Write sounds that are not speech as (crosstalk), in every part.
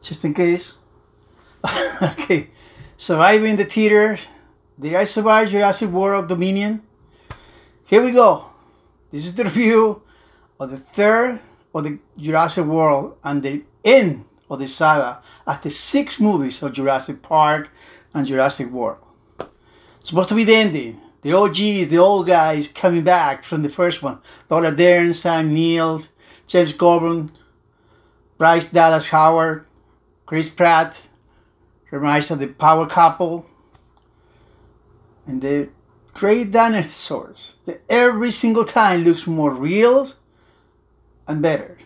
just in case. (laughs) okay, surviving the theater. Did I survive Jurassic World Dominion? Here we go. This is the review of the third of the Jurassic World and the end of the saga after six movies of Jurassic Park and Jurassic World. It's supposed to be the ending. The OGs, the old guys coming back from the first one. Laura Dern, Sam Neill, James Coburn, Bryce Dallas Howard, Chris Pratt, reminds of the power couple, and the great dinosaurs that every single time looks more real and better.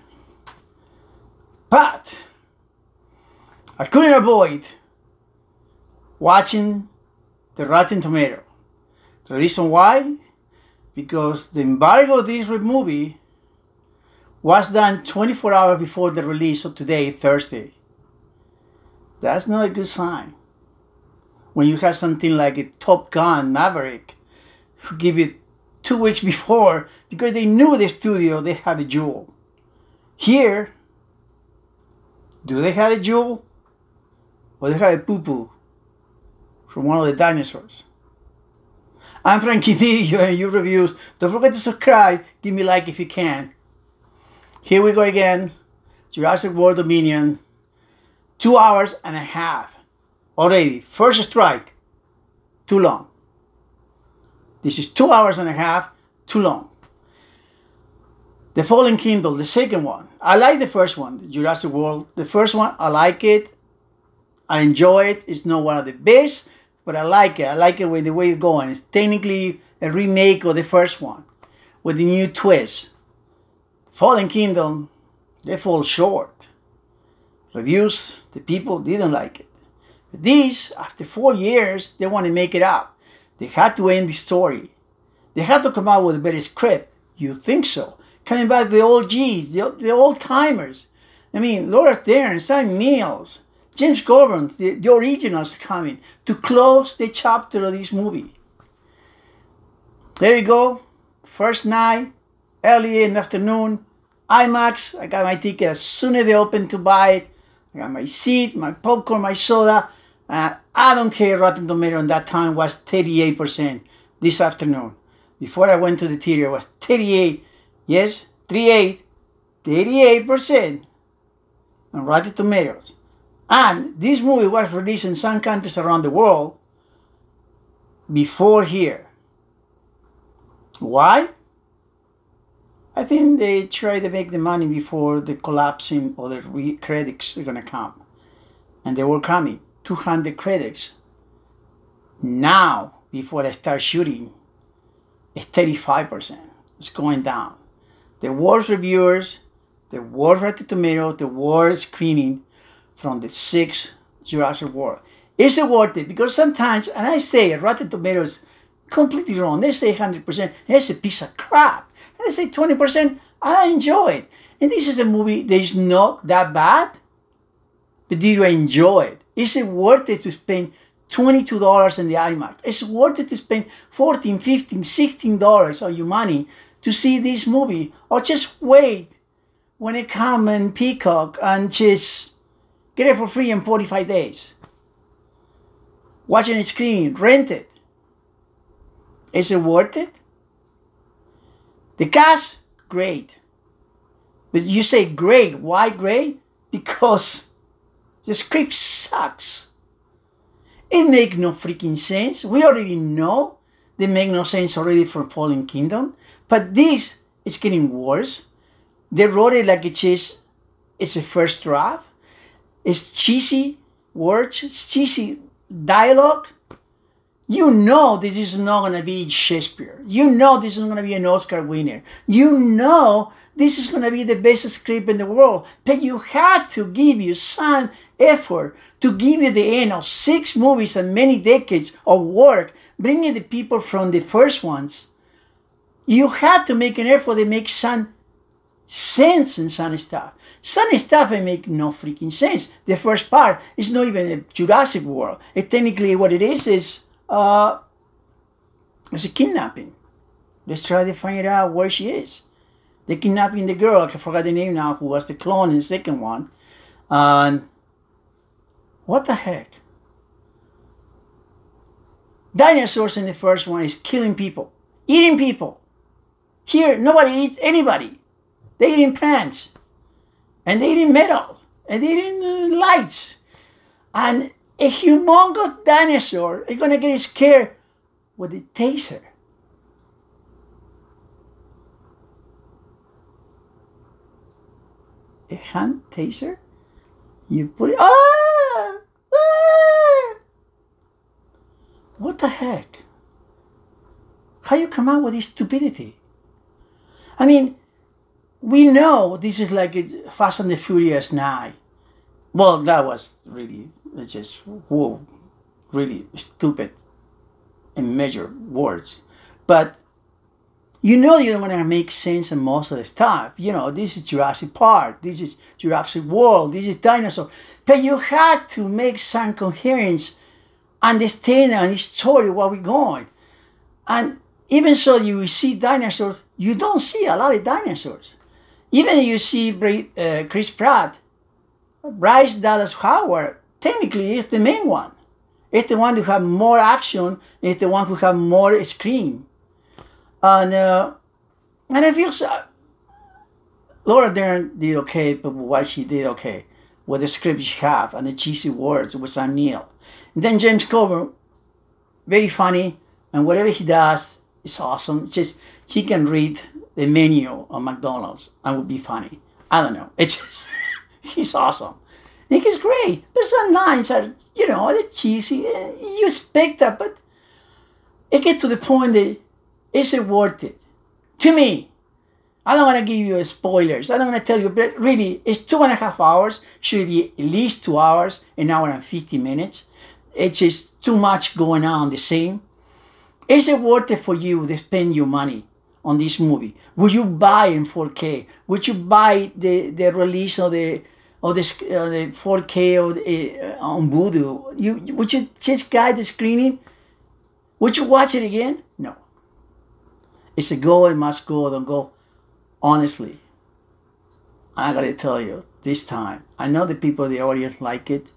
But I couldn't avoid watching the Rotten Tomato. The reason why? Because the embargo of this movie was done 24 hours before the release of today, Thursday. That's not a good sign. When you have something like a Top Gun Maverick, who give it two weeks (laughs) before because they knew the studio they had a jewel. Here, do they have a jewel? Or they have a poo poo from one of the dinosaurs? I'm Frankie D, (laughs) you and your reviews. Don't forget to subscribe, give me a like if you can. Here we go again. Jurassic World Dominion. Two hours and a half. Already. First strike. Too long. This is two hours and a half. Too long. The Fallen Kingdom, the second one. I like the first one, Jurassic World. The first one, I like it. I enjoy it. It's not one of the best, but I like it. I like it with the way it's going. It's technically a remake of the first one with the new twist. Fallen Kingdom, they fall short. Reviews, the people didn't like it. But these, after four years, they want to make it up. They had to end the story. They had to come out with a better script. You think so? Coming back the old G's, the, the old timers. I mean, Laura Dern, Sam Neill's, James Coburn, the, the originals coming to close the chapter of this movie. There you go. First night, early in the afternoon, IMAX. I got my ticket as soon as they opened to buy it. I got my seat, my popcorn, my soda. Uh, I don't care. Rotten Tomato in that time was 38% this afternoon. Before I went to the theater, was 38. Yes, 38, 38% on Rotten Tomatoes. And this movie was released in some countries around the world before here. Why? I think they try to make the money before the collapsing or the re- credits are gonna come, and they were coming. 200 credits. Now, before they start shooting, it's 35%. It's going down. The worst reviewers, the worst Rotten Tomato, the worst screening from the sixth Jurassic World. Is it worth it? Because sometimes, and I say Rotten Tomatoes completely wrong. They say 100%. It's a piece of crap. They say 20%. I enjoy it. And this is a movie that is not that bad. But do you enjoy it? Is it worth it to spend $22 in the IMAX? Is it worth it to spend $14, $15, $16 of your money to see this movie? Or just wait when it comes in Peacock and just get it for free in 45 days? Watch it screen, rent it. Is it worth it? The cast, great. But you say great. Why great? Because the script sucks. It make no freaking sense. We already know they make no sense already for Fallen Kingdom. But this is getting worse. They wrote it like it is it's a first draft. It's cheesy words, cheesy dialogue. You know this is not gonna be Shakespeare. You know this is gonna be an Oscar winner. You know this is gonna be the best script in the world. But you had to give you some effort to give you the end of six movies and many decades of work, bringing the people from the first ones. You had to make an effort to make some sense in some stuff. Some stuff that make no freaking sense. The first part is not even a Jurassic World. It technically what it is is uh, it's a kidnapping. Let's try to find out where she is. They're kidnapping the girl. I forgot the name now, who was the clone in the second one. And What the heck? Dinosaurs in the first one is killing people, eating people. Here, nobody eats anybody. They eating plants, and they eating metal, and they eating uh, lights. And a humongous dinosaur is gonna get scared with a taser. A hand taser? You put it. Ah! ah! What the heck? How you come out with this stupidity? I mean, we know this is like Fast and the Furious 9. Well, that was really just, whoa, really stupid and measured words. But you know you're gonna make sense of most of the stuff. You know, this is Jurassic Park, this is Jurassic World, this is dinosaur. But you had to make some coherence, understand and story where we're going. And even so you see dinosaurs, you don't see a lot of dinosaurs. Even you see uh, Chris Pratt, Bryce Dallas Howard, technically is the main one. It's the one who have more action. It's the one who have more screen. And uh, and I feel so. Laura Dern did okay, but why she did okay with the script she have and the cheesy words with Sam Neill. And then James Coburn, very funny, and whatever he does is awesome. It's just she can read the menu of McDonald's and would be funny. I don't know. It's just (laughs) he's awesome. Nick is great, but some lines are, you know, they're cheesy. Eh, you expect that, but it gets to the point that is it worth it? To me, I don't want to give you spoilers. I don't want to tell you, but really, it's two and a half hours. Should be at least two hours, an hour and 50 minutes. It's just too much going on the same. Is it worth it for you to spend your money on this movie? Would you buy in 4K? Would you buy the, the release of the or the, uh, the 4K or the, uh, on Vudu, you would you just guide the screening? Would you watch it again? No. It's a go and must go, don't go. Honestly, I gotta tell you, this time, I know the people the audience like it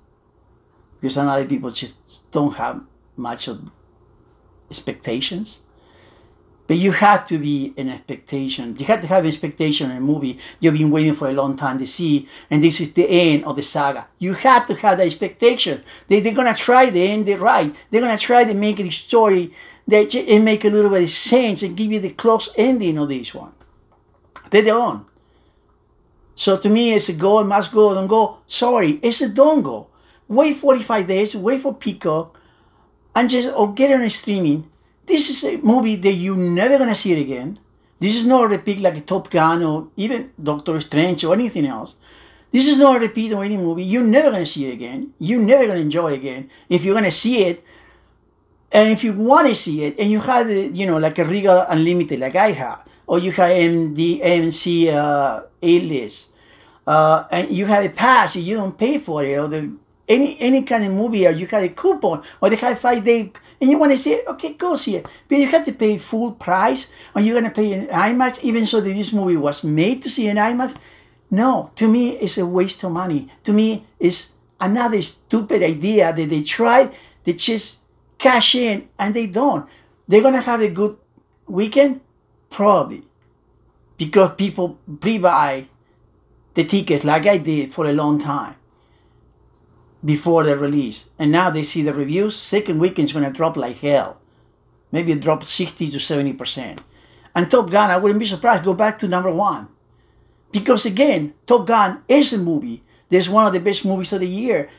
because some other people just don't have much of expectations. But you have to be an expectation. You have to have expectation in a movie you've been waiting for a long time to see, and this is the end of the saga. You have to have that expectation. They, they're gonna try to end it right. They're gonna try to make a story that make a little bit of sense and give you the close ending of this one. They don't. So to me, it's a go, it must go, don't go. Sorry, it's a don't go. Wait 45 days, wait for Peacock, and just or get on streaming this is a movie that you're never gonna see it again. This is not a repeat like Top Gun or even Doctor Strange or anything else. This is not a repeat of any movie. You're never gonna see it again. You're never gonna enjoy it again. If you're gonna see it, and if you want to see it, and you have you know like a Regal Unlimited like I have, or you have MD AMC uh, A list, uh, and you have a pass, you don't pay for it, or the any any kind of movie, or you have a coupon, or they have five day and you want to say, okay, go see it. But you have to pay full price, and you're gonna pay an IMAX, even so that this movie was made to see an IMAX. No, to me, it's a waste of money. To me, it's another stupid idea that they try to just cash in, and they don't. They're gonna have a good weekend, probably, because people pre-buy the tickets like I did for a long time before the release. And now they see the reviews. Second weekend is going to drop like hell. Maybe it dropped 60 to 70%. And Top Gun, I wouldn't be surprised, go back to number one. Because again, Top Gun is a movie. There's one of the best movies of the year.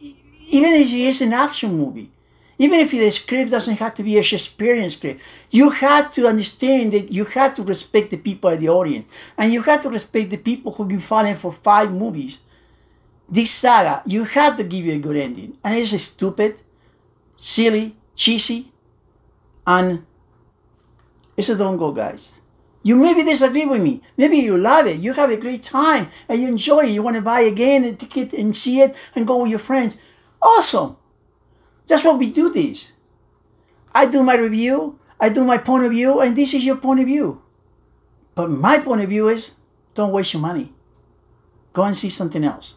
Even if it is an action movie. Even if the script doesn't have to be a Shakespearean script, you have to understand that you have to respect the people at the audience. And you have to respect the people who've been following for five movies this saga, you have to give you a good ending. And it's stupid, silly, cheesy, and it's a don't go, guys. You maybe disagree with me. Maybe you love it. You have a great time and you enjoy it. You want to buy again a ticket and see it and go with your friends. Awesome. That's what we do this. I do my review, I do my point of view, and this is your point of view. But my point of view is don't waste your money. Go and see something else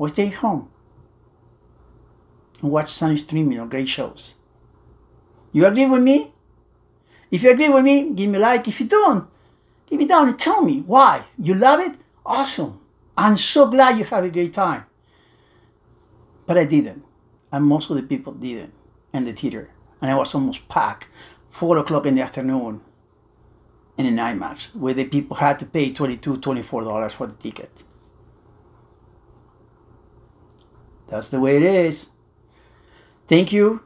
or stay home. and watch some streaming or great shows. You agree with me? If you agree with me, give me a like. If you don't, give me down and tell me why. You love it? Awesome. I'm so glad you have a great time. But I didn't. And most of the people didn't in the theater. And I was almost packed. Four o'clock in the afternoon in an IMAX where the people had to pay $22, $24 for the ticket. That's the way it is. Thank you.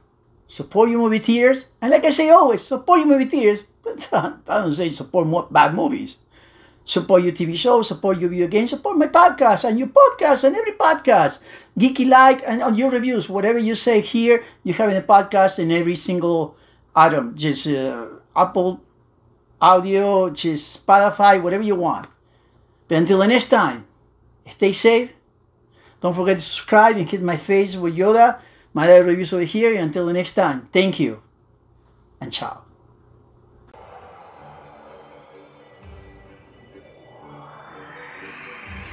Support your movie theaters. And like I say always, support your movie theaters. But (laughs) I don't say support more bad movies. Support your TV shows, support your video games, support my podcast and your podcast and every podcast. Geeky like and on your reviews, whatever you say here, you have in the podcast in every single item. Just uh, Apple audio, just Spotify, whatever you want. But until the next time, stay safe. Don't forget to subscribe and hit my face with Yoda. My other reviews over here. Until the next time, thank you and ciao.